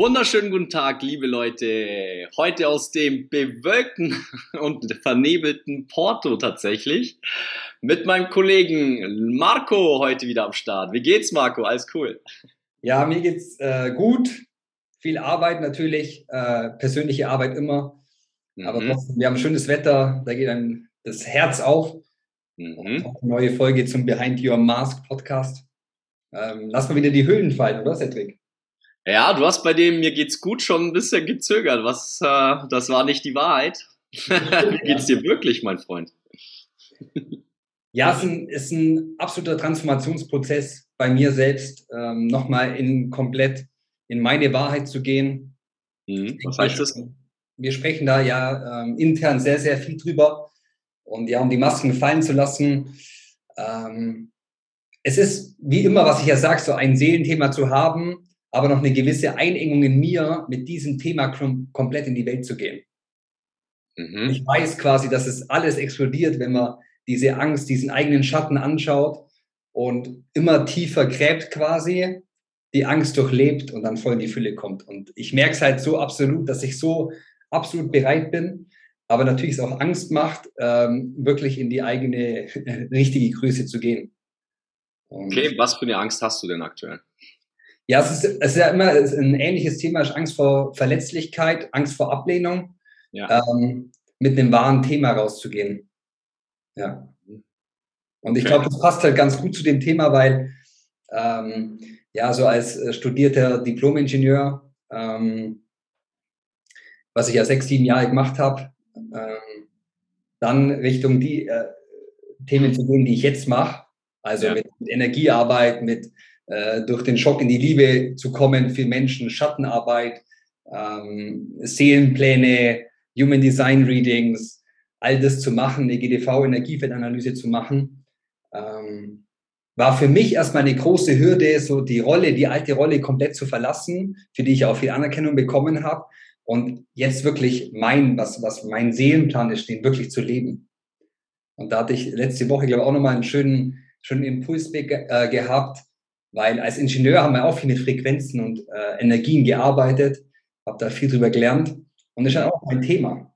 Wunderschönen guten Tag, liebe Leute. Heute aus dem bewölkten und vernebelten Porto tatsächlich. Mit meinem Kollegen Marco heute wieder am Start. Wie geht's, Marco? Alles cool? Ja, mir geht's äh, gut. Viel Arbeit natürlich, äh, persönliche Arbeit immer. Mhm. Aber trotzdem, wir haben schönes Wetter, da geht dann das Herz auf. Mhm. neue Folge zum Behind Your Mask Podcast. Ähm, lass mal wieder die Hüllen fallen, oder Cedric? Ja, du hast bei dem Mir geht's gut schon ein bisschen gezögert. Was, äh, das war nicht die Wahrheit. Wie geht's dir wirklich, mein Freund? Ja, es ist ein, ist ein absoluter Transformationsprozess bei mir selbst, ähm, nochmal in komplett in meine Wahrheit zu gehen. Mhm. Was heißt das? Wir sprechen da ja ähm, intern sehr, sehr viel drüber. Und ja, um die Masken fallen zu lassen. Ähm, es ist wie immer, was ich ja sage, so ein Seelenthema zu haben, aber noch eine gewisse Einengung in mir, mit diesem Thema komplett in die Welt zu gehen. Mhm. Ich weiß quasi, dass es alles explodiert, wenn man diese Angst, diesen eigenen Schatten anschaut und immer tiefer gräbt quasi, die Angst durchlebt und dann voll in die Fülle kommt. Und ich merke es halt so absolut, dass ich so absolut bereit bin, aber natürlich es auch Angst macht, ähm, wirklich in die eigene richtige Größe zu gehen. Und okay, was für eine Angst hast du denn aktuell? Ja, es ist, es ist ja immer ein ähnliches Thema, Angst vor Verletzlichkeit, Angst vor Ablehnung, ja. ähm, mit einem wahren Thema rauszugehen. Ja. Und ich glaube, das passt halt ganz gut zu dem Thema, weil ähm, ja, so als äh, studierter Diplom-Ingenieur, ähm, was ich ja sechs, sieben Jahre gemacht habe, ähm, dann Richtung die äh, Themen zu gehen, die ich jetzt mache, also ja. mit, mit Energiearbeit, mit äh, durch den Schock in die Liebe zu kommen für Menschen, Schattenarbeit, ähm, Seelenpläne, Human Design Readings, all das zu machen, eine GDV-Energiefeldanalyse zu machen, ähm, war für mich erstmal eine große Hürde, so die Rolle, die alte Rolle komplett zu verlassen, für die ich auch viel Anerkennung bekommen habe und jetzt wirklich mein, was, was mein Seelenplan ist, den wirklich zu leben. Und da hatte ich letzte Woche, glaube ich, auch nochmal einen schönen, schönen Impuls äh, gehabt, weil als Ingenieur haben wir auch viel mit Frequenzen und äh, Energien gearbeitet, habe da viel drüber gelernt und das ist halt auch mein Thema.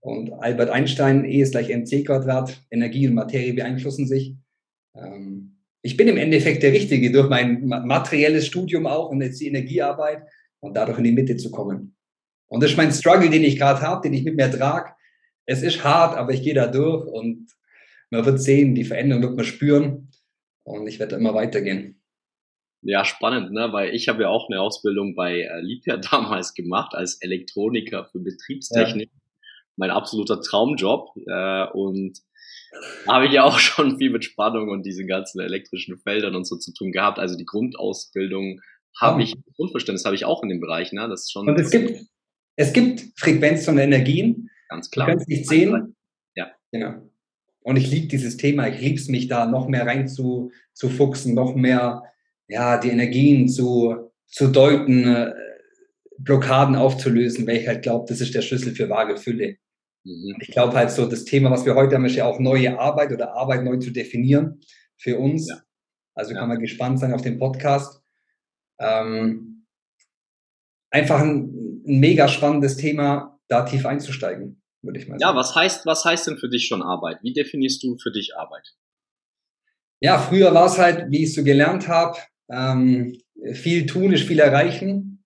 Und Albert Einstein, E ist gleich mc Quadrat, Energie und Materie beeinflussen sich. Ähm, ich bin im Endeffekt der Richtige durch mein materielles Studium auch und jetzt die Energiearbeit und dadurch in die Mitte zu kommen. Und das ist mein Struggle, den ich gerade habe, den ich mit mir trage. Es ist hart, aber ich gehe da durch und man wird sehen, die Veränderung wird man spüren. Und ich werde immer weitergehen. Ja, spannend, ne? weil ich habe ja auch eine Ausbildung bei äh, Lipia damals gemacht als Elektroniker für Betriebstechnik. Ja. Mein absoluter Traumjob. Äh, und habe ich ja auch schon viel mit Spannung und diesen ganzen elektrischen Feldern und so zu tun gehabt. Also die Grundausbildung habe ich, Grundverständnis habe ich auch in dem Bereich. Ne? Das ist schon und es gibt, es gibt Frequenzen und Energien. Ganz klar. Du kannst nicht sehen. Ja. Genau. Und ich liebe dieses Thema. Ich liebe es, mich da noch mehr rein zu, zu fuchsen, noch mehr ja, die Energien zu, zu deuten, äh, Blockaden aufzulösen, weil ich halt glaube, das ist der Schlüssel für wahre Fülle. Mhm. Ich glaube halt so, das Thema, was wir heute haben, ist ja auch neue Arbeit oder Arbeit neu zu definieren für uns. Ja. Also ja. kann man gespannt sein auf den Podcast. Ähm, einfach ein, ein mega spannendes Thema, da tief einzusteigen würde ich mal sagen. Ja, was heißt, was heißt denn für dich schon Arbeit? Wie definierst du für dich Arbeit? Ja, früher war es halt, wie ich es so gelernt habe, ähm, viel tun ist viel erreichen.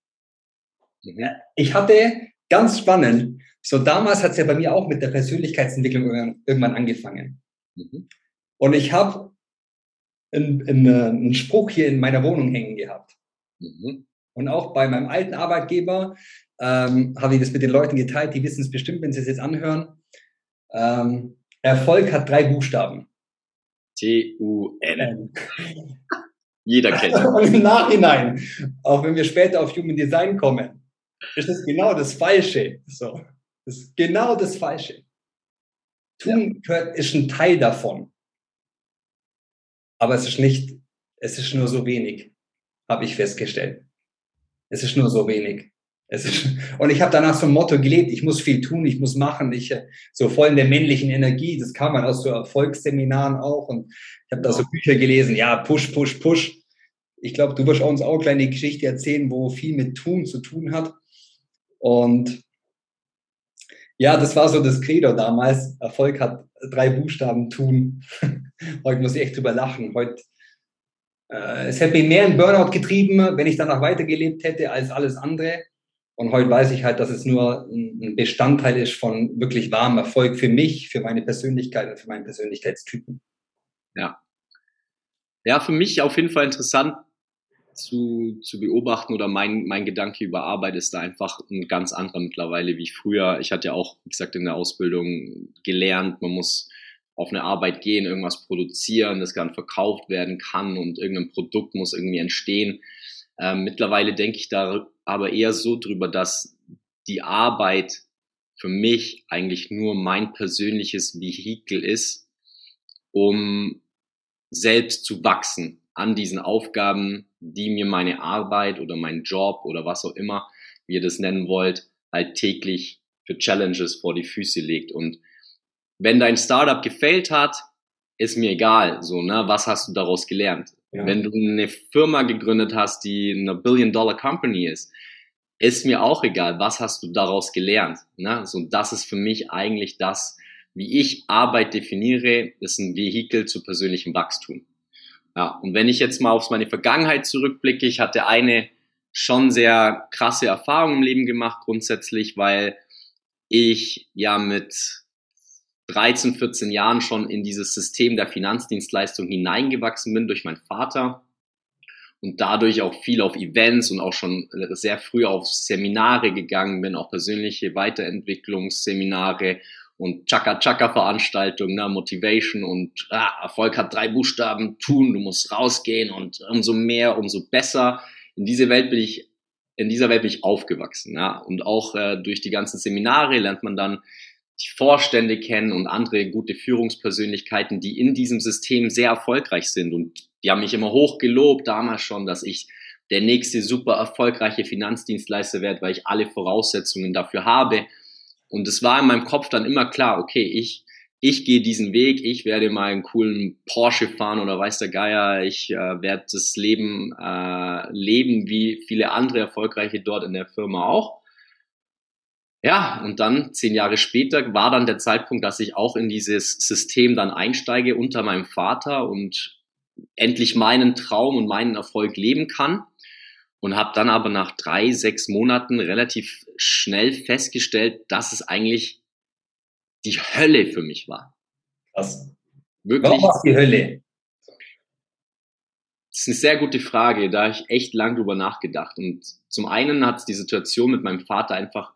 Mhm. Ich hatte, ganz spannend, so damals hat es ja bei mir auch mit der Persönlichkeitsentwicklung irgendwann angefangen. Mhm. Und ich habe einen, einen, Spruch hier in meiner Wohnung hängen gehabt. Mhm. Und auch bei meinem alten Arbeitgeber ähm, habe ich das mit den Leuten geteilt, die wissen es bestimmt, wenn sie es jetzt anhören. Ähm, Erfolg hat drei Buchstaben. T-U-N. Jeder kennt es. Und im Nachhinein, auch wenn wir später auf Human Design kommen, ist das genau das Falsche. So, das ist genau das Falsche. Tun ja. ist ein Teil davon. Aber es ist nicht, es ist nur so wenig, habe ich festgestellt. Es ist nur so wenig. Ist, und ich habe danach so ein Motto gelebt, ich muss viel tun, ich muss machen, ich so voll in der männlichen Energie, das kam man aus so Erfolgsseminaren auch und ich habe da so Bücher gelesen, ja, push, push, push. ich glaube, du wirst uns auch eine kleine Geschichte erzählen, wo viel mit Tun zu tun hat. Und ja, das war so das Credo damals. Erfolg hat drei Buchstaben tun. Heute muss ich echt drüber lachen. Heute, äh, es hätte mich mehr in Burnout getrieben, wenn ich danach weitergelebt hätte, als alles andere. Und heute weiß ich halt, dass es nur ein Bestandteil ist von wirklich wahrem Erfolg für mich, für meine Persönlichkeit und für meinen Persönlichkeitstypen. Ja. Ja, für mich auf jeden Fall interessant zu, zu beobachten oder mein, mein Gedanke über Arbeit ist da einfach ein ganz anderer mittlerweile wie früher. Ich hatte ja auch, wie gesagt, in der Ausbildung gelernt, man muss auf eine Arbeit gehen, irgendwas produzieren, das dann verkauft werden kann und irgendein Produkt muss irgendwie entstehen. Ähm, mittlerweile denke ich da aber eher so drüber, dass die Arbeit für mich eigentlich nur mein persönliches Vehikel ist, um selbst zu wachsen an diesen Aufgaben, die mir meine Arbeit oder mein Job oder was auch immer, wie ihr das nennen wollt, halt täglich für Challenges vor die Füße legt. Und wenn dein Startup gefällt hat, ist mir egal, so, ne, was hast du daraus gelernt? Ja. Wenn du eine Firma gegründet hast, die eine Billion-Dollar-Company ist, ist mir auch egal, was hast du daraus gelernt. Ne? So, das ist für mich eigentlich das, wie ich Arbeit definiere, ist ein Vehikel zu persönlichem Wachstum. Ja, und wenn ich jetzt mal auf meine Vergangenheit zurückblicke, ich hatte eine schon sehr krasse Erfahrung im Leben gemacht grundsätzlich, weil ich ja mit 13, 14 Jahren schon in dieses System der Finanzdienstleistung hineingewachsen bin durch meinen Vater und dadurch auch viel auf Events und auch schon sehr früh auf Seminare gegangen bin, auch persönliche Weiterentwicklungsseminare und Chaka-Chaka-Veranstaltungen, ne, Motivation und ah, Erfolg hat drei Buchstaben, tun, du musst rausgehen und umso mehr, umso besser. In diese Welt bin ich, in dieser Welt bin ich aufgewachsen. Ja, und auch äh, durch die ganzen Seminare lernt man dann die Vorstände kennen und andere gute Führungspersönlichkeiten, die in diesem System sehr erfolgreich sind. Und die haben mich immer hoch gelobt, damals schon, dass ich der nächste super erfolgreiche Finanzdienstleister werde, weil ich alle Voraussetzungen dafür habe. Und es war in meinem Kopf dann immer klar, okay, ich, ich gehe diesen Weg, ich werde mal einen coolen Porsche fahren oder weiß der Geier, ich äh, werde das Leben äh, leben wie viele andere Erfolgreiche dort in der Firma auch. Ja, und dann zehn Jahre später war dann der Zeitpunkt, dass ich auch in dieses System dann einsteige unter meinem Vater und endlich meinen Traum und meinen Erfolg leben kann. Und habe dann aber nach drei, sechs Monaten relativ schnell festgestellt, dass es eigentlich die Hölle für mich war. Was? Wirklich? Warum die Hölle? Das ist eine sehr gute Frage, da habe ich echt lang drüber nachgedacht. Und zum einen hat es die Situation mit meinem Vater einfach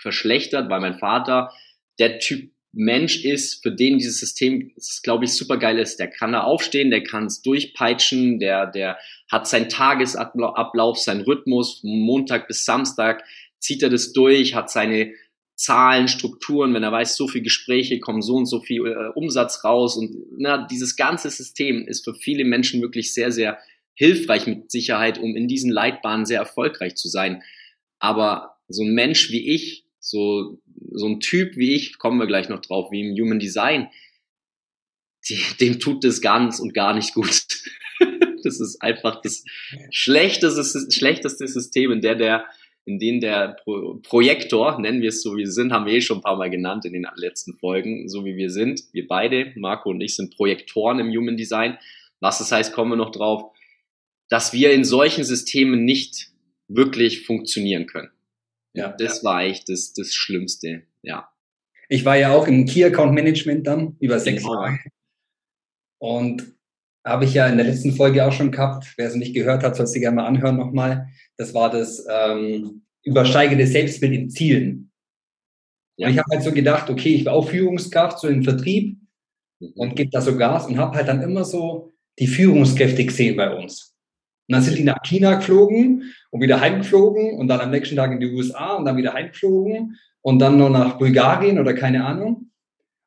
verschlechtert, weil mein Vater der Typ Mensch ist, für den dieses System, glaube ich, super geil ist. Der kann da aufstehen, der kann es durchpeitschen, der, der hat seinen Tagesablauf, seinen Rhythmus, Montag bis Samstag zieht er das durch, hat seine Zahlen, Strukturen, wenn er weiß, so viele Gespräche kommen so und so viel äh, Umsatz raus und na, dieses ganze System ist für viele Menschen wirklich sehr, sehr hilfreich mit Sicherheit, um in diesen Leitbahnen sehr erfolgreich zu sein. Aber so ein Mensch wie ich, so, so ein Typ wie ich, kommen wir gleich noch drauf, wie im Human Design, die, dem tut das ganz und gar nicht gut. das ist einfach das schlechteste, schlechteste System, in der der, in dem der Pro Projektor, nennen wir es so wie wir sind, haben wir eh schon ein paar Mal genannt in den letzten Folgen, so wie wir sind. Wir beide, Marco und ich, sind Projektoren im Human Design. Was das heißt, kommen wir noch drauf, dass wir in solchen Systemen nicht wirklich funktionieren können. Ja. Das war echt das, das Schlimmste, ja. Ich war ja auch im Key Account Management dann über sechs genau. Jahre. Und habe ich ja in der letzten Folge auch schon gehabt. Wer es nicht gehört hat, soll es sich gerne mal anhören nochmal. Das war das ähm, übersteigende Selbstbild in Zielen. Ja. Und ich habe halt so gedacht, okay, ich war auch Führungskraft, so im Vertrieb mhm. und gebe da so Gas und habe halt dann immer so die Führungskräfte gesehen bei uns. Und dann sind die nach China geflogen und wieder heimgeflogen und dann am nächsten Tag in die USA und dann wieder heimgeflogen und dann noch nach Bulgarien oder keine Ahnung.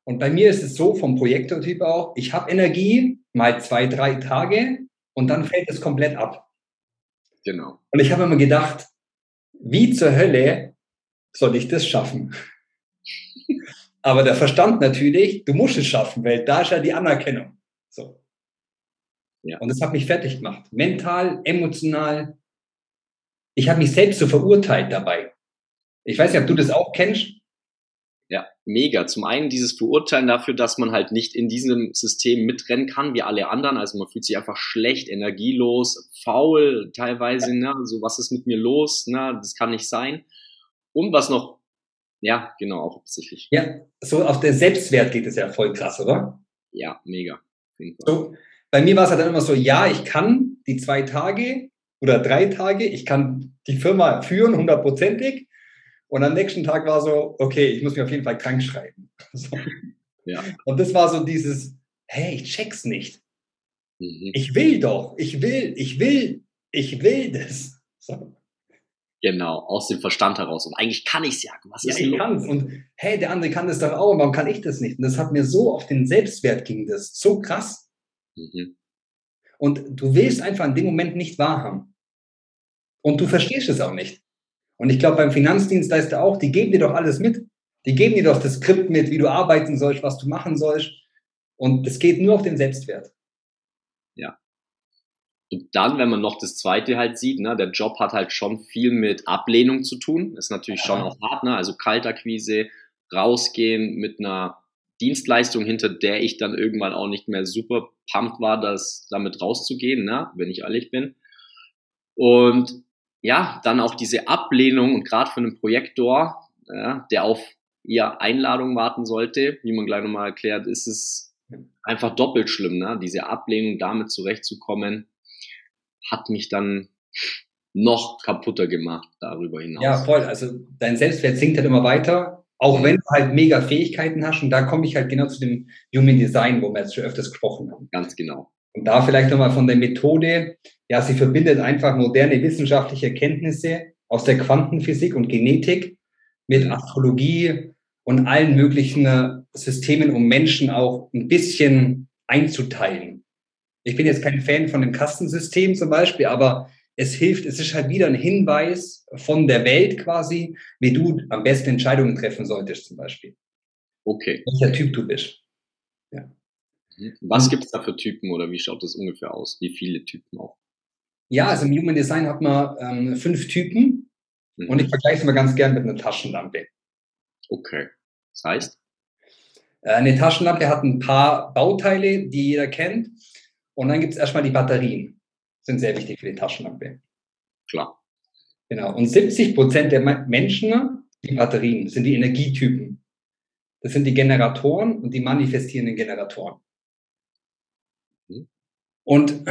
Und bei mir ist es so vom Projektortyp auch, ich habe Energie mal zwei, drei Tage und dann fällt es komplett ab. Genau. Und ich habe immer gedacht, wie zur Hölle soll ich das schaffen? Aber der Verstand natürlich, du musst es schaffen, weil da ist ja die Anerkennung. Ja. Und das hat mich fertig gemacht. Mental, emotional. Ich habe mich selbst so verurteilt dabei. Ich weiß nicht, ob du das auch kennst. Ja, mega. Zum einen dieses Verurteilen dafür, dass man halt nicht in diesem System mitrennen kann wie alle anderen. Also man fühlt sich einfach schlecht, energielos, faul teilweise. Ja. Ne? So, was ist mit mir los? Ne? Das kann nicht sein. Und was noch, ja, genau, auch hauptsächlich. Ja, so auf den Selbstwert geht es ja voll krass, oder? Ja, mega. So, bei mir war es halt dann immer so, ja, ich kann die zwei Tage oder drei Tage, ich kann die Firma führen, hundertprozentig. Und am nächsten Tag war so, okay, ich muss mich auf jeden Fall krank schreiben. So. Ja. Und das war so dieses, hey, ich check's nicht. Mhm. Ich will doch, ich will, ich will, ich will das. So. Genau, aus dem Verstand heraus. Und eigentlich kann ich's ja. Was ja, ich kann's. Und hey, der andere kann das doch auch. Warum kann ich das nicht? Und das hat mir so auf den Selbstwert ging das. So krass. Mhm. Und du willst einfach in dem Moment nicht wahrhaben. Und du verstehst es auch nicht. Und ich glaube, beim Finanzdienstleister auch, die geben dir doch alles mit. Die geben dir doch das Skript mit, wie du arbeiten sollst, was du machen sollst. Und es geht nur auf den Selbstwert. Ja. Und dann, wenn man noch das zweite halt sieht, ne, der Job hat halt schon viel mit Ablehnung zu tun. Ist natürlich ja. schon auch hart, ne? Also Kaltakquise, rausgehen mit einer Dienstleistung, hinter der ich dann irgendwann auch nicht mehr super pumped war, das damit rauszugehen, ne, wenn ich ehrlich bin. Und ja, dann auch diese Ablehnung und gerade für einen Projektor, ja, der auf ihr Einladung warten sollte, wie man gleich nochmal erklärt, ist es einfach doppelt schlimm, ne? Diese Ablehnung, damit zurechtzukommen, hat mich dann noch kaputter gemacht darüber hinaus. Ja, voll. Also dein Selbstwert sinkt halt immer weiter, auch mhm. wenn du halt mega Fähigkeiten hast. Und da komme ich halt genau zu dem Human Design, wo wir jetzt schon öfters gesprochen haben. Ganz genau. Und da vielleicht nochmal von der Methode. Ja, sie verbindet einfach moderne wissenschaftliche Erkenntnisse aus der Quantenphysik und Genetik mit Astrologie und allen möglichen Systemen, um Menschen auch ein bisschen einzuteilen. Ich bin jetzt kein Fan von dem Kastensystem zum Beispiel, aber es hilft, es ist halt wieder ein Hinweis von der Welt quasi, wie du am besten Entscheidungen treffen solltest zum Beispiel. Okay. Welcher Typ du bist. Ja. Mhm. Was gibt es da für Typen oder wie schaut das ungefähr aus? Wie viele Typen auch? Ja, also im Human Design hat man ähm, fünf Typen mhm. und ich vergleiche es mal ganz gern mit einer Taschenlampe. Okay. Das heißt? Äh, eine Taschenlampe hat ein paar Bauteile, die jeder kennt. Und dann gibt es erstmal die Batterien. Sind sehr wichtig für die Taschenlampe. Klar. Genau. Und 70 Prozent der Menschen, die Batterien, sind die Energietypen. Das sind die Generatoren und die manifestierenden Generatoren. Und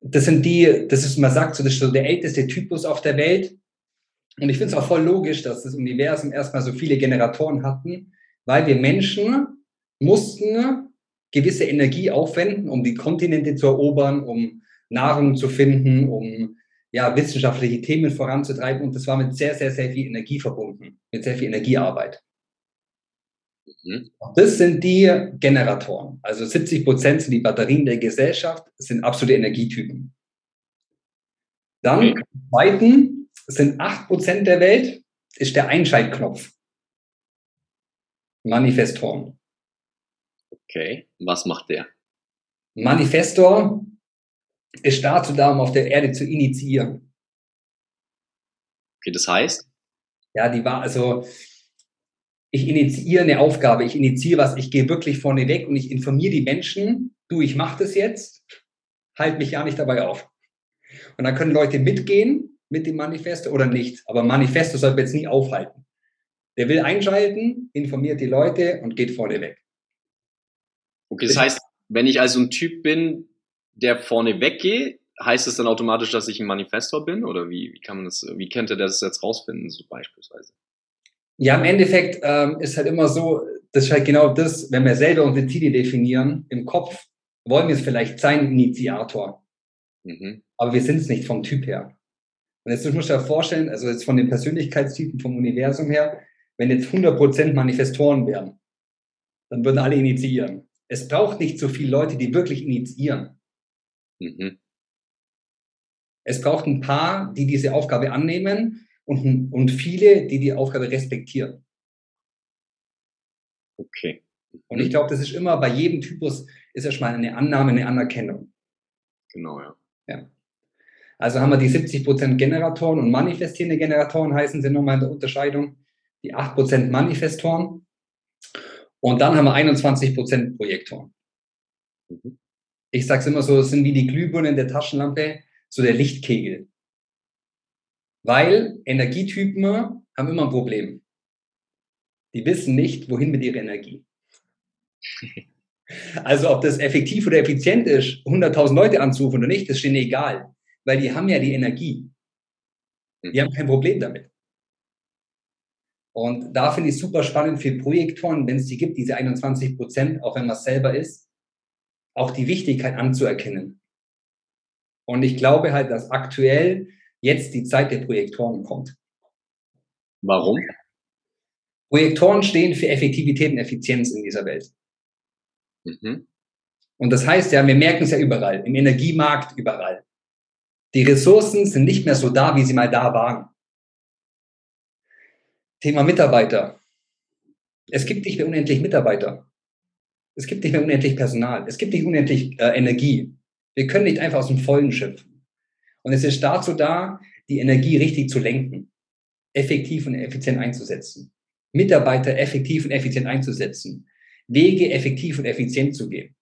das sind die, das ist, man sagt so, das ist so der älteste Typus auf der Welt. Und ich finde es auch voll logisch, dass das Universum erstmal so viele Generatoren hatten, weil wir Menschen mussten gewisse Energie aufwenden, um die Kontinente zu erobern, um Nahrung zu finden, um ja, wissenschaftliche Themen voranzutreiben. Und das war mit sehr, sehr, sehr viel Energie verbunden, mit sehr viel Energiearbeit. Mhm. Das sind die Generatoren. Also 70 Prozent sind die Batterien der Gesellschaft, sind absolute Energietypen. Dann, okay. zweiten, sind 8 Prozent der Welt, ist der Einschaltknopf. Manifestoren. Okay, was macht der? Manifestor ist dazu da, um auf der Erde zu initiieren. Okay, das heißt? Ja, die war, also ich initiiere eine Aufgabe, ich initiiere was, ich gehe wirklich vorne weg und ich informiere die Menschen, du, ich mache das jetzt, halt mich ja nicht dabei auf. Und dann können Leute mitgehen mit dem Manifesto oder nicht. Aber Manifesto soll jetzt nie aufhalten. Der will einschalten, informiert die Leute und geht vorne weg. Okay, das heißt, wenn ich also ein Typ bin, der vorne weggeht, heißt es dann automatisch, dass ich ein Manifestor bin? Oder wie, wie kann man das, wie könnte der das jetzt rausfinden, so beispielsweise? Ja, im Endeffekt ähm, ist halt immer so, das ist halt genau das, wenn wir selber unsere Ziele definieren, im Kopf wollen wir es vielleicht sein, Initiator. Mhm. Aber wir sind es nicht vom Typ her. Und jetzt muss ich dir vorstellen, also jetzt von den Persönlichkeitstypen vom Universum her, wenn jetzt 100% Manifestoren wären, dann würden alle initiieren. Es braucht nicht so viele Leute, die wirklich initiieren. Mhm. Es braucht ein paar, die diese Aufgabe annehmen und, und viele, die die Aufgabe respektieren. Okay. Und ich glaube, das ist immer bei jedem Typus ist erstmal eine Annahme, eine Anerkennung. Genau, ja. ja. Also haben wir die 70% Generatoren und manifestierende Generatoren heißen sie nochmal in der Unterscheidung. Die 8% Manifestoren. Und dann haben wir 21% Projektoren. Mhm. Ich sage es immer so, es sind wie die Glühbirnen der Taschenlampe, so der Lichtkegel. Weil Energietypen haben immer ein Problem. Die wissen nicht, wohin mit ihrer Energie. Also ob das effektiv oder effizient ist, 100.000 Leute anzurufen oder nicht, das ist ihnen egal, weil die haben ja die Energie. Die haben kein Problem damit. Und da finde ich super spannend für Projektoren, wenn es die gibt, diese 21 Prozent, auch wenn man es selber ist, auch die Wichtigkeit anzuerkennen. Und ich glaube halt, dass aktuell jetzt die Zeit der Projektoren kommt. Warum? Projektoren stehen für Effektivität und Effizienz in dieser Welt. Mhm. Und das heißt ja, wir merken es ja überall, im Energiemarkt überall. Die Ressourcen sind nicht mehr so da, wie sie mal da waren. Thema Mitarbeiter. Es gibt nicht mehr unendlich Mitarbeiter. Es gibt nicht mehr unendlich Personal. Es gibt nicht unendlich äh, Energie. Wir können nicht einfach aus dem Vollen schöpfen. Und es ist dazu da, die Energie richtig zu lenken, effektiv und effizient einzusetzen, Mitarbeiter effektiv und effizient einzusetzen, Wege effektiv und effizient zu gehen.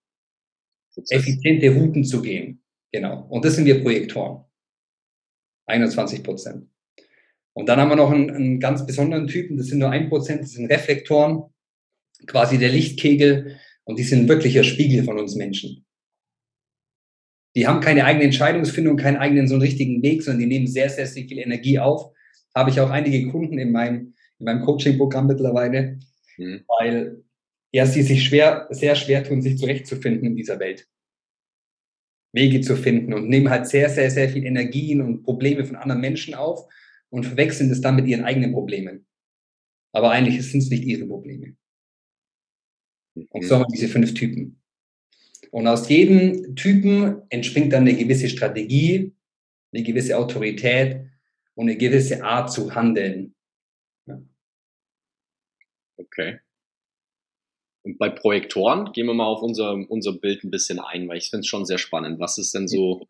Effiziente Routen zu gehen. Genau. Und das sind wir Projektoren. 21 Prozent. Und dann haben wir noch einen, einen ganz besonderen Typen, das sind nur ein Prozent, das sind Reflektoren, quasi der Lichtkegel. Und die sind wirklicher Spiegel von uns Menschen. Die haben keine eigene Entscheidungsfindung, keinen eigenen so einen richtigen Weg, sondern die nehmen sehr, sehr, sehr viel Energie auf. Habe ich auch einige Kunden in meinem, in meinem Coaching-Programm mittlerweile, mhm. weil ja, sie sich schwer, sehr schwer tun, sich zurechtzufinden in dieser Welt. Wege zu finden und nehmen halt sehr, sehr, sehr viel Energien und Probleme von anderen Menschen auf und verwechseln das dann mit ihren eigenen Problemen. Aber eigentlich sind es nicht ihre Probleme. Und so haben wir diese fünf Typen. Und aus jedem Typen entspringt dann eine gewisse Strategie, eine gewisse Autorität und eine gewisse Art zu handeln. Ja. Okay. Und bei Projektoren gehen wir mal auf unser, unser Bild ein bisschen ein, weil ich finde es schon sehr spannend. Was ist denn so,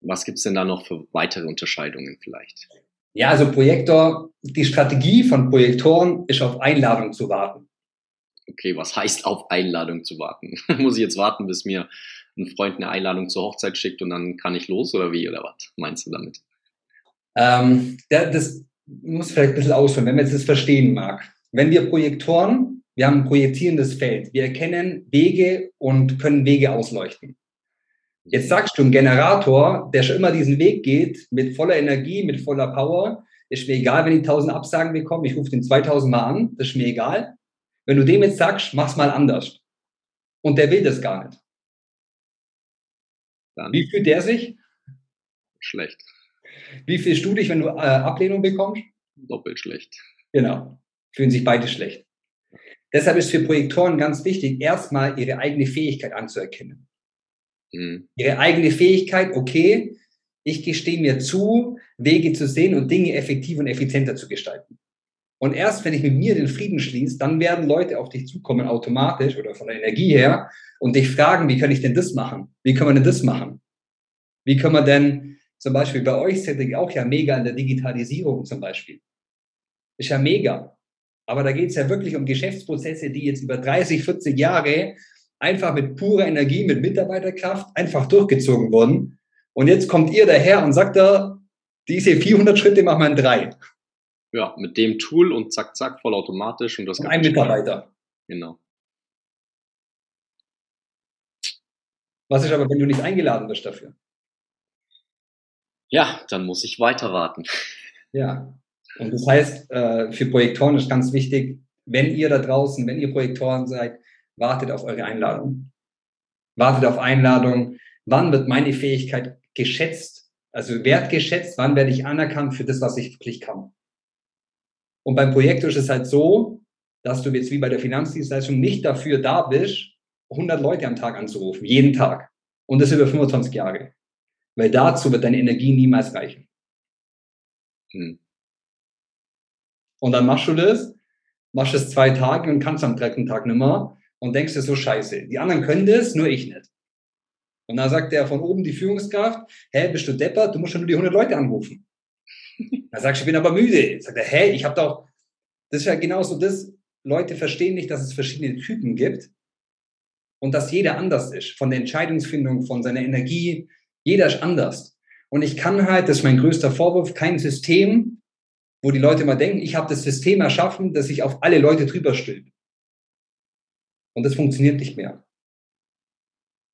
was gibt es denn da noch für weitere Unterscheidungen vielleicht? Ja, also Projektor, die Strategie von Projektoren ist auf Einladung zu warten. Okay, was heißt auf Einladung zu warten? Muss ich jetzt warten, bis mir ein Freund eine Einladung zur Hochzeit schickt und dann kann ich los oder wie oder was meinst du damit? Ähm, das muss vielleicht ein bisschen ausführen, wenn man jetzt das verstehen mag. Wenn wir Projektoren wir haben ein projizierendes Feld. Wir erkennen Wege und können Wege ausleuchten. Jetzt sagst du, ein Generator, der schon immer diesen Weg geht, mit voller Energie, mit voller Power, ist mir egal, wenn ich 1000 Absagen bekomme, ich rufe den 2000 Mal an, das ist mir egal. Wenn du dem jetzt sagst, mach's mal anders. Und der will das gar nicht. Dann Wie fühlt der sich? Schlecht. Wie fühlst du dich, wenn du äh, Ablehnung bekommst? Doppelt schlecht. Genau. Fühlen sich beide schlecht. Deshalb ist für Projektoren ganz wichtig, erstmal ihre eigene Fähigkeit anzuerkennen. Mhm. Ihre eigene Fähigkeit, okay, ich gestehe mir zu, Wege zu sehen und Dinge effektiv und effizienter zu gestalten. Und erst wenn ich mit mir den Frieden schließe, dann werden Leute auf dich zukommen automatisch oder von der Energie her und dich fragen, wie kann ich denn das machen? Wie können wir denn das machen? Wie können wir denn zum Beispiel bei euch Cedric auch ja mega in der Digitalisierung zum Beispiel. Ist ja mega. Aber da geht es ja wirklich um Geschäftsprozesse, die jetzt über 30, 40 Jahre einfach mit purer Energie, mit Mitarbeiterkraft einfach durchgezogen wurden. Und jetzt kommt ihr daher und sagt da, diese 400 Schritte machen wir in drei. Ja, mit dem Tool und zack, zack, vollautomatisch und das und ein Mitarbeiter. Genau. Was ist aber, wenn du nicht eingeladen wirst dafür? Ja, dann muss ich weiter warten. Ja, und das heißt, äh, für Projektoren ist ganz wichtig, wenn ihr da draußen, wenn ihr Projektoren seid, wartet auf eure Einladung. Wartet auf Einladung. Wann wird meine Fähigkeit geschätzt, also wertgeschätzt? Wann werde ich anerkannt für das, was ich wirklich kann? Und beim Projektor ist es halt so, dass du jetzt wie bei der Finanzdienstleistung nicht dafür da bist, 100 Leute am Tag anzurufen, jeden Tag. Und das über 25 Jahre. Weil dazu wird deine Energie niemals reichen. Hm. Und dann machst du das, machst es zwei Tage und kannst am dritten Tag nicht mehr und denkst dir so scheiße. Die anderen können das, nur ich nicht. Und dann sagt der von oben die Führungskraft, hä, bist du deppert? Du musst schon nur die 100 Leute anrufen. Dann sagst du, ich bin aber müde. Sagt er, hä, ich habe doch, das ist ja genauso das, Leute verstehen nicht, dass es verschiedene Typen gibt und dass jeder anders ist, von der Entscheidungsfindung, von seiner Energie, jeder ist anders. Und ich kann halt, das ist mein größter Vorwurf, kein System, wo die Leute immer denken, ich habe das System erschaffen, das sich auf alle Leute drüber stülpt. Und das funktioniert nicht mehr.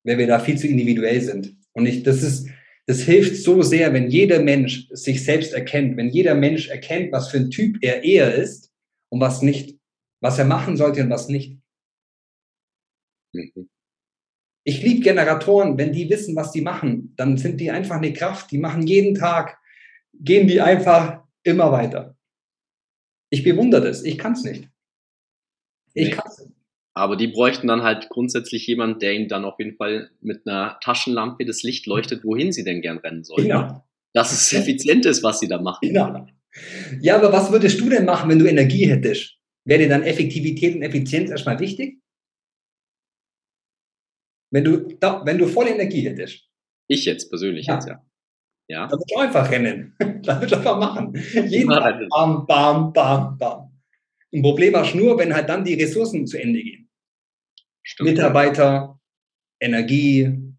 Weil wir da viel zu individuell sind. Und ich, das ist, das hilft so sehr, wenn jeder Mensch sich selbst erkennt, wenn jeder Mensch erkennt, was für ein Typ er eher ist und was nicht, was er machen sollte und was nicht. Mhm. Ich liebe Generatoren, wenn die wissen, was die machen, dann sind die einfach eine Kraft, die machen jeden Tag, gehen die einfach immer weiter. Ich bewundere das, ich kann es nicht. Ich nee. kann es nicht. Aber die bräuchten dann halt grundsätzlich jemand, der ihnen dann auf jeden Fall mit einer Taschenlampe das Licht leuchtet, wohin sie denn gern rennen sollen. Genau. Dass es effizient ist, was sie da machen. Genau. Ja, aber was würdest du denn machen, wenn du Energie hättest? Wäre dir dann Effektivität und Effizienz erstmal wichtig? Wenn du, wenn du volle Energie hättest. Ich jetzt persönlich ja. jetzt, ja. Ja. Dann würdest du einfach rennen. Dann würdest du einfach machen. Jeden Tag bam, bam, bam, bam. Ein Problem hast du nur, wenn halt dann die Ressourcen zu Ende gehen. Stimmt. Mitarbeiter, Energie,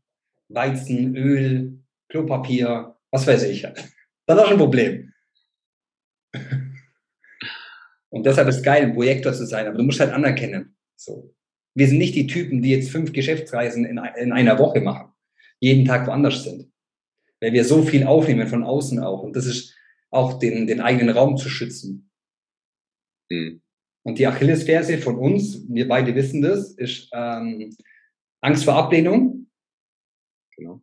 Weizen, Öl, Klopapier, was weiß ich. Dann hast du ein Problem. Und deshalb ist es geil, ein Projektor zu sein, aber du musst halt anerkennen. So. Wir sind nicht die Typen, die jetzt fünf Geschäftsreisen in, in einer Woche machen, jeden Tag woanders sind. Weil wir so viel aufnehmen von außen auch. Und das ist auch den, den eigenen Raum zu schützen. Mhm. Und die Achillesferse von uns, wir beide wissen das, ist ähm, Angst vor Ablehnung genau.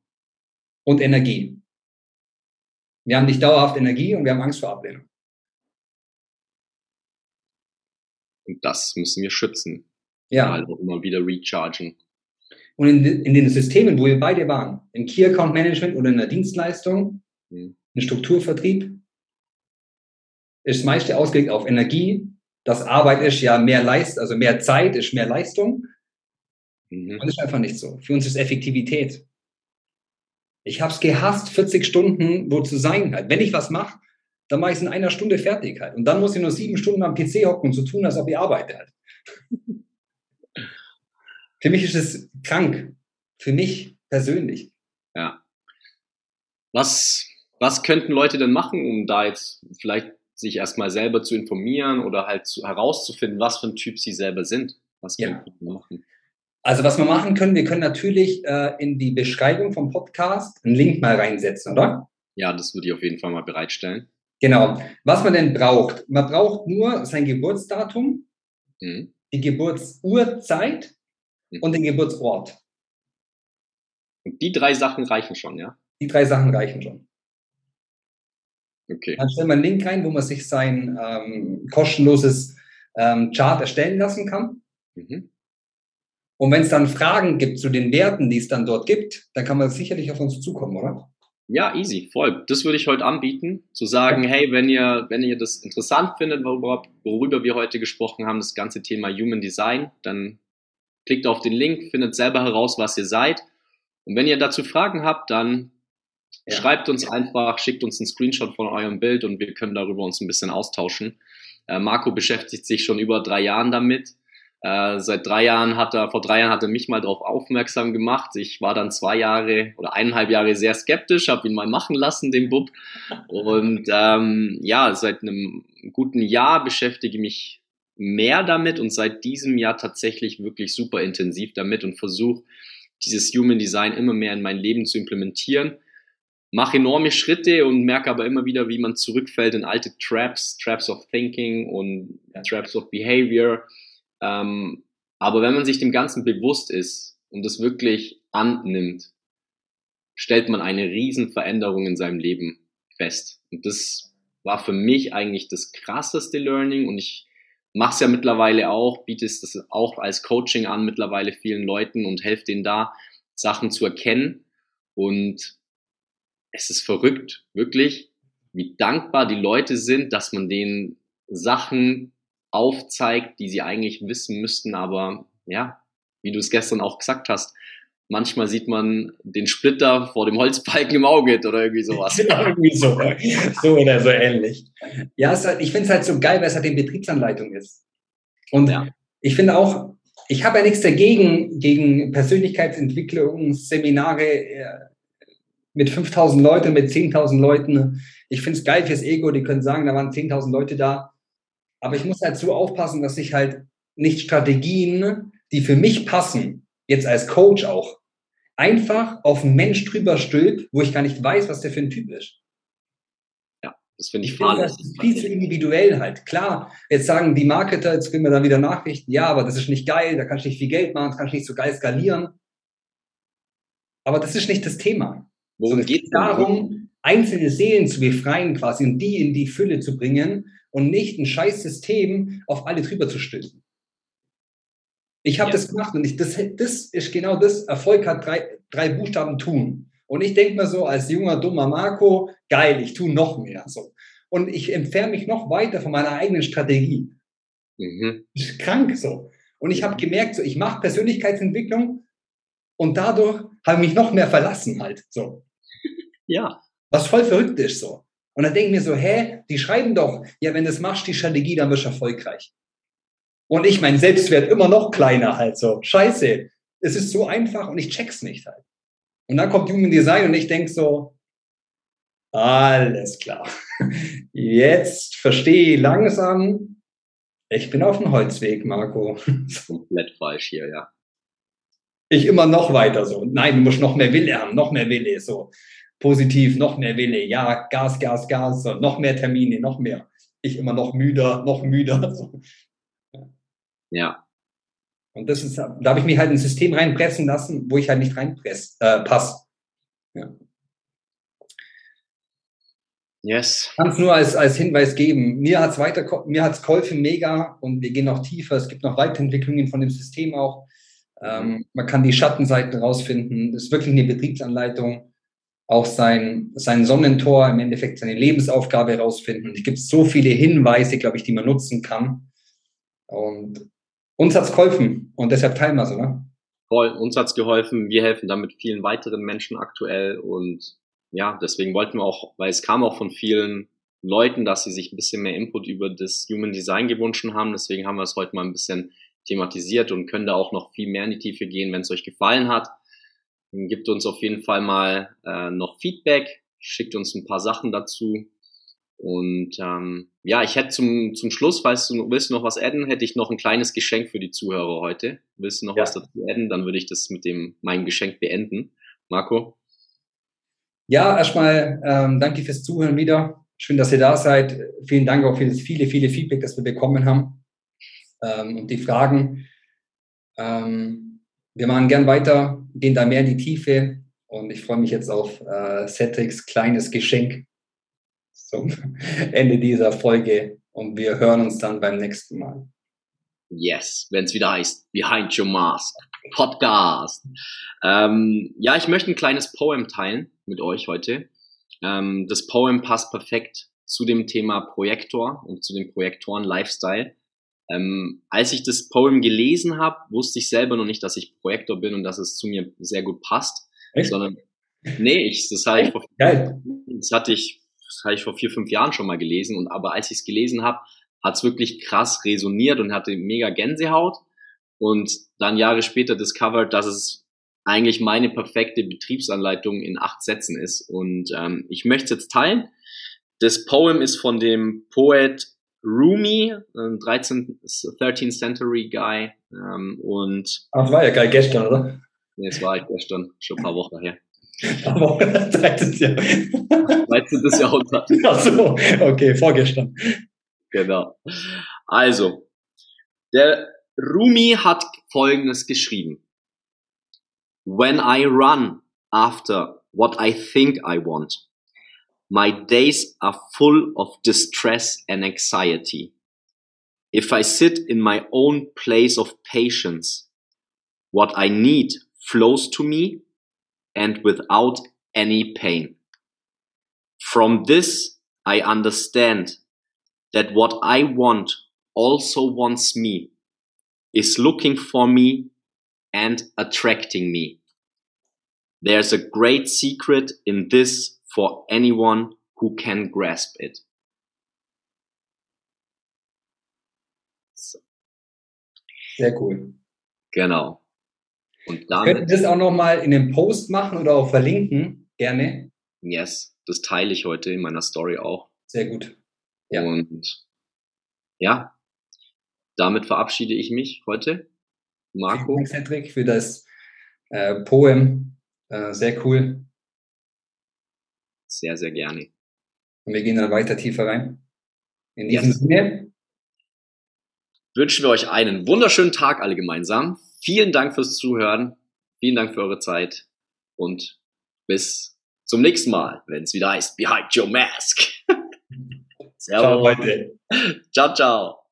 und Energie. Wir haben nicht dauerhaft Energie und wir haben Angst vor Ablehnung. Und das müssen wir schützen. Ja. Also immer wieder rechargen. Und in, in, den Systemen, wo wir beide waren, im Key Account Management oder in der Dienstleistung, mhm. im Strukturvertrieb, ist das meiste ausgelegt auf Energie. Das Arbeit ist ja mehr Leist, also mehr Zeit ist mehr Leistung. Mhm. Und das ist einfach nicht so. Für uns ist Effektivität. Ich habe es gehasst, 40 Stunden wo zu sein halt. Wenn ich was mache, dann mache ich es in einer Stunde fertig halt. Und dann muss ich nur sieben Stunden am PC hocken und so tun, als ob ich arbeite halt. Für mich ist es krank. Für mich persönlich. Ja. Was, was könnten Leute denn machen, um da jetzt vielleicht sich erstmal selber zu informieren oder halt zu, herauszufinden, was für ein Typ sie selber sind? Was ja. machen? Also was wir machen können, wir können natürlich äh, in die Beschreibung vom Podcast einen Link mal reinsetzen, oder? Ja, das würde ich auf jeden Fall mal bereitstellen. Genau. Was man denn braucht? Man braucht nur sein Geburtsdatum, mhm. die Geburtsurzeit Mhm. und den Geburtsort. Und die drei Sachen reichen schon, ja? Die drei Sachen reichen schon. Okay. Dann stellen wir einen Link rein, wo man sich sein ähm, kostenloses ähm, Chart erstellen lassen kann. Mhm. Und wenn es dann Fragen gibt zu den Werten, die es dann dort gibt, dann kann man sicherlich auf uns zukommen, oder? Ja, easy, voll. Das würde ich heute anbieten, zu sagen, hey, wenn ihr, wenn ihr das interessant findet, worüber, worüber wir heute gesprochen haben, das ganze Thema Human Design, dann Klickt auf den Link, findet selber heraus, was ihr seid. Und wenn ihr dazu Fragen habt, dann ja. schreibt uns einfach, schickt uns einen Screenshot von eurem Bild und wir können darüber uns ein bisschen austauschen. Äh, Marco beschäftigt sich schon über drei Jahren damit. Äh, seit drei Jahren hat er, vor drei Jahren hat er mich mal darauf aufmerksam gemacht. Ich war dann zwei Jahre oder eineinhalb Jahre sehr skeptisch, habe ihn mal machen lassen, den Bub. Und ähm, ja, seit einem guten Jahr beschäftige ich mich mehr damit und seit diesem Jahr tatsächlich wirklich super intensiv damit und versuche dieses Human Design immer mehr in mein Leben zu implementieren. Mache enorme Schritte und merke aber immer wieder, wie man zurückfällt in alte Traps, Traps of Thinking und Traps of Behavior. Ähm, aber wenn man sich dem Ganzen bewusst ist und das wirklich annimmt, stellt man eine riesen Veränderung in seinem Leben fest. Und das war für mich eigentlich das krasseste Learning und ich mach's ja mittlerweile auch, bietest das auch als Coaching an mittlerweile vielen Leuten und helfe denen da, Sachen zu erkennen. Und es ist verrückt, wirklich, wie dankbar die Leute sind, dass man denen Sachen aufzeigt, die sie eigentlich wissen müssten, aber ja, wie du es gestern auch gesagt hast, manchmal sieht man den Splitter vor dem Holzbalken im Auge oder irgendwie sowas. ja, irgendwie so, so oder so ähnlich. Ja, halt, ich finde es halt so geil, weil es halt in Betriebsanleitung ist. Und ja. ich finde auch, ich habe ja nichts dagegen, gegen Persönlichkeitsentwicklungsseminare äh, mit 5000 Leuten, mit 10.000 Leuten. Ich finde es geil fürs Ego, die können sagen, da waren 10.000 Leute da. Aber ich muss halt so aufpassen, dass ich halt nicht Strategien, die für mich passen, jetzt als Coach auch, einfach auf einen Mensch drüber stülpt, wo ich gar nicht weiß, was der für ein Typ ist. Ja, das finde ich, ich finde, Das ist viel zu individuell halt. Klar, jetzt sagen die Marketer, jetzt kriegen wir dann wieder Nachrichten, ja, aber das ist nicht geil, da kannst du nicht viel Geld machen, das kannst du nicht so geil skalieren. Aber das ist nicht das Thema. Worum geht es darum, einzelne Seelen zu befreien quasi und die in die Fülle zu bringen und nicht ein scheiß System auf alle drüber zu stülpen. Ich habe ja. das gemacht und ich, das, das ist genau das. Erfolg hat drei, drei Buchstaben tun. Und ich denke mir so, als junger, dummer Marco, geil, ich tue noch mehr. So. Und ich entferne mich noch weiter von meiner eigenen Strategie. Mhm. Ist krank so. Und ich habe gemerkt, so, ich mache Persönlichkeitsentwicklung und dadurch habe ich mich noch mehr verlassen halt. So. Ja. Was voll verrückt ist so. Und dann denke ich mir so, hä, die schreiben doch, ja, wenn du das machst, die Strategie, dann wirst du erfolgreich. Und ich mein Selbstwert immer noch kleiner halt so. Scheiße. Es ist so einfach und ich check's nicht halt. Und dann kommt Human Design und ich denk so, alles klar. Jetzt verstehe ich langsam, ich bin auf dem Holzweg, Marco. Komplett falsch hier, ja. Ich immer noch weiter so. Nein, du musst noch mehr Wille haben, noch mehr Wille, so. Positiv, noch mehr Wille, ja, Gas, Gas, Gas, so. noch mehr Termine, noch mehr. Ich immer noch müder, noch müder. So. Ja. Und das ist, da habe ich mich halt ein System reinpressen lassen, wo ich halt nicht reinpress, äh, passe. Ja. Yes. Kann es nur als, als Hinweis geben. Mir hat es weiter, mir hat's geholfen, mega, und wir gehen noch tiefer. Es gibt noch Weiterentwicklungen von dem System auch. Ähm, man kann die Schattenseiten rausfinden. Das ist wirklich eine Betriebsanleitung. Auch sein, sein Sonnentor, im Endeffekt seine Lebensaufgabe rausfinden. Es gibt so viele Hinweise, glaube ich, die man nutzen kann. Und uns hat's geholfen und deshalb teilen wir es, oder? Voll, uns hat's geholfen. Wir helfen damit vielen weiteren Menschen aktuell und ja, deswegen wollten wir auch, weil es kam auch von vielen Leuten, dass sie sich ein bisschen mehr Input über das Human Design gewünscht haben. Deswegen haben wir es heute mal ein bisschen thematisiert und können da auch noch viel mehr in die Tiefe gehen, wenn es euch gefallen hat. Gebt uns auf jeden Fall mal äh, noch Feedback, schickt uns ein paar Sachen dazu. Und ähm, ja, ich hätte zum, zum Schluss, falls du willst du noch was adden, hätte ich noch ein kleines Geschenk für die Zuhörer heute. Willst du noch ja. was dazu adden? Dann würde ich das mit dem meinem Geschenk beenden. Marco? Ja, erstmal ähm, danke fürs Zuhören wieder. Schön, dass ihr da seid. Vielen Dank auch für das viele, viele Feedback, das wir bekommen haben ähm, und die Fragen. Ähm, wir machen gern weiter, gehen da mehr in die Tiefe und ich freue mich jetzt auf äh, Cedrics kleines Geschenk zum Ende dieser Folge und wir hören uns dann beim nächsten Mal. Yes, wenn es wieder heißt Behind Your Mask Podcast. Ähm, ja, ich möchte ein kleines Poem teilen mit euch heute. Ähm, das Poem passt perfekt zu dem Thema Projektor und zu dem Projektoren Lifestyle. Ähm, als ich das Poem gelesen habe, wusste ich selber noch nicht, dass ich Projektor bin und dass es zu mir sehr gut passt. Echt? Sondern nee, ich, das hatte ich vor, das hatte ich das habe ich vor vier, fünf Jahren schon mal gelesen. Und aber als ich es gelesen habe, hat es wirklich krass resoniert und hatte mega Gänsehaut. Und dann Jahre später discovered, dass es eigentlich meine perfekte Betriebsanleitung in acht Sätzen ist. Und ähm, ich möchte es jetzt teilen. Das Poem ist von dem Poet Rumi, ein 13, 13th Century Guy. Ähm, und Ach, das war ja geil gestern, oder? Nee, es war halt gestern, schon ein paar Wochen her. Aber 13. Jahr. 13. Jahrhundert. Ach so, okay, vorgestern. Genau. Also, der Rumi hat Folgendes geschrieben. When I run after what I think I want, my days are full of distress and anxiety. If I sit in my own place of patience, what I need flows to me and without any pain. From this, I understand that what I want also wants me, is looking for me and attracting me. There's a great secret in this for anyone who can grasp it. So. Sehr cool. Genau. Und damit. Könnten das auch nochmal in dem Post machen oder auch verlinken? Gerne. Yes, das teile ich heute in meiner Story auch. Sehr gut. Ja. Und ja, damit verabschiede ich mich heute. Marco. Vielen Dank, Cedric, für das äh, Poem. Äh, sehr cool. Sehr, sehr gerne. Und wir gehen dann weiter tiefer rein. In diesem yes. Sinne wünschen wir euch einen wunderschönen Tag alle gemeinsam. Vielen Dank fürs Zuhören. Vielen Dank für eure Zeit und bis zum nächsten Mal, wenn es wieder heißt Behind Your Mask. Servus. Ciao, Leute. Ciao, ciao.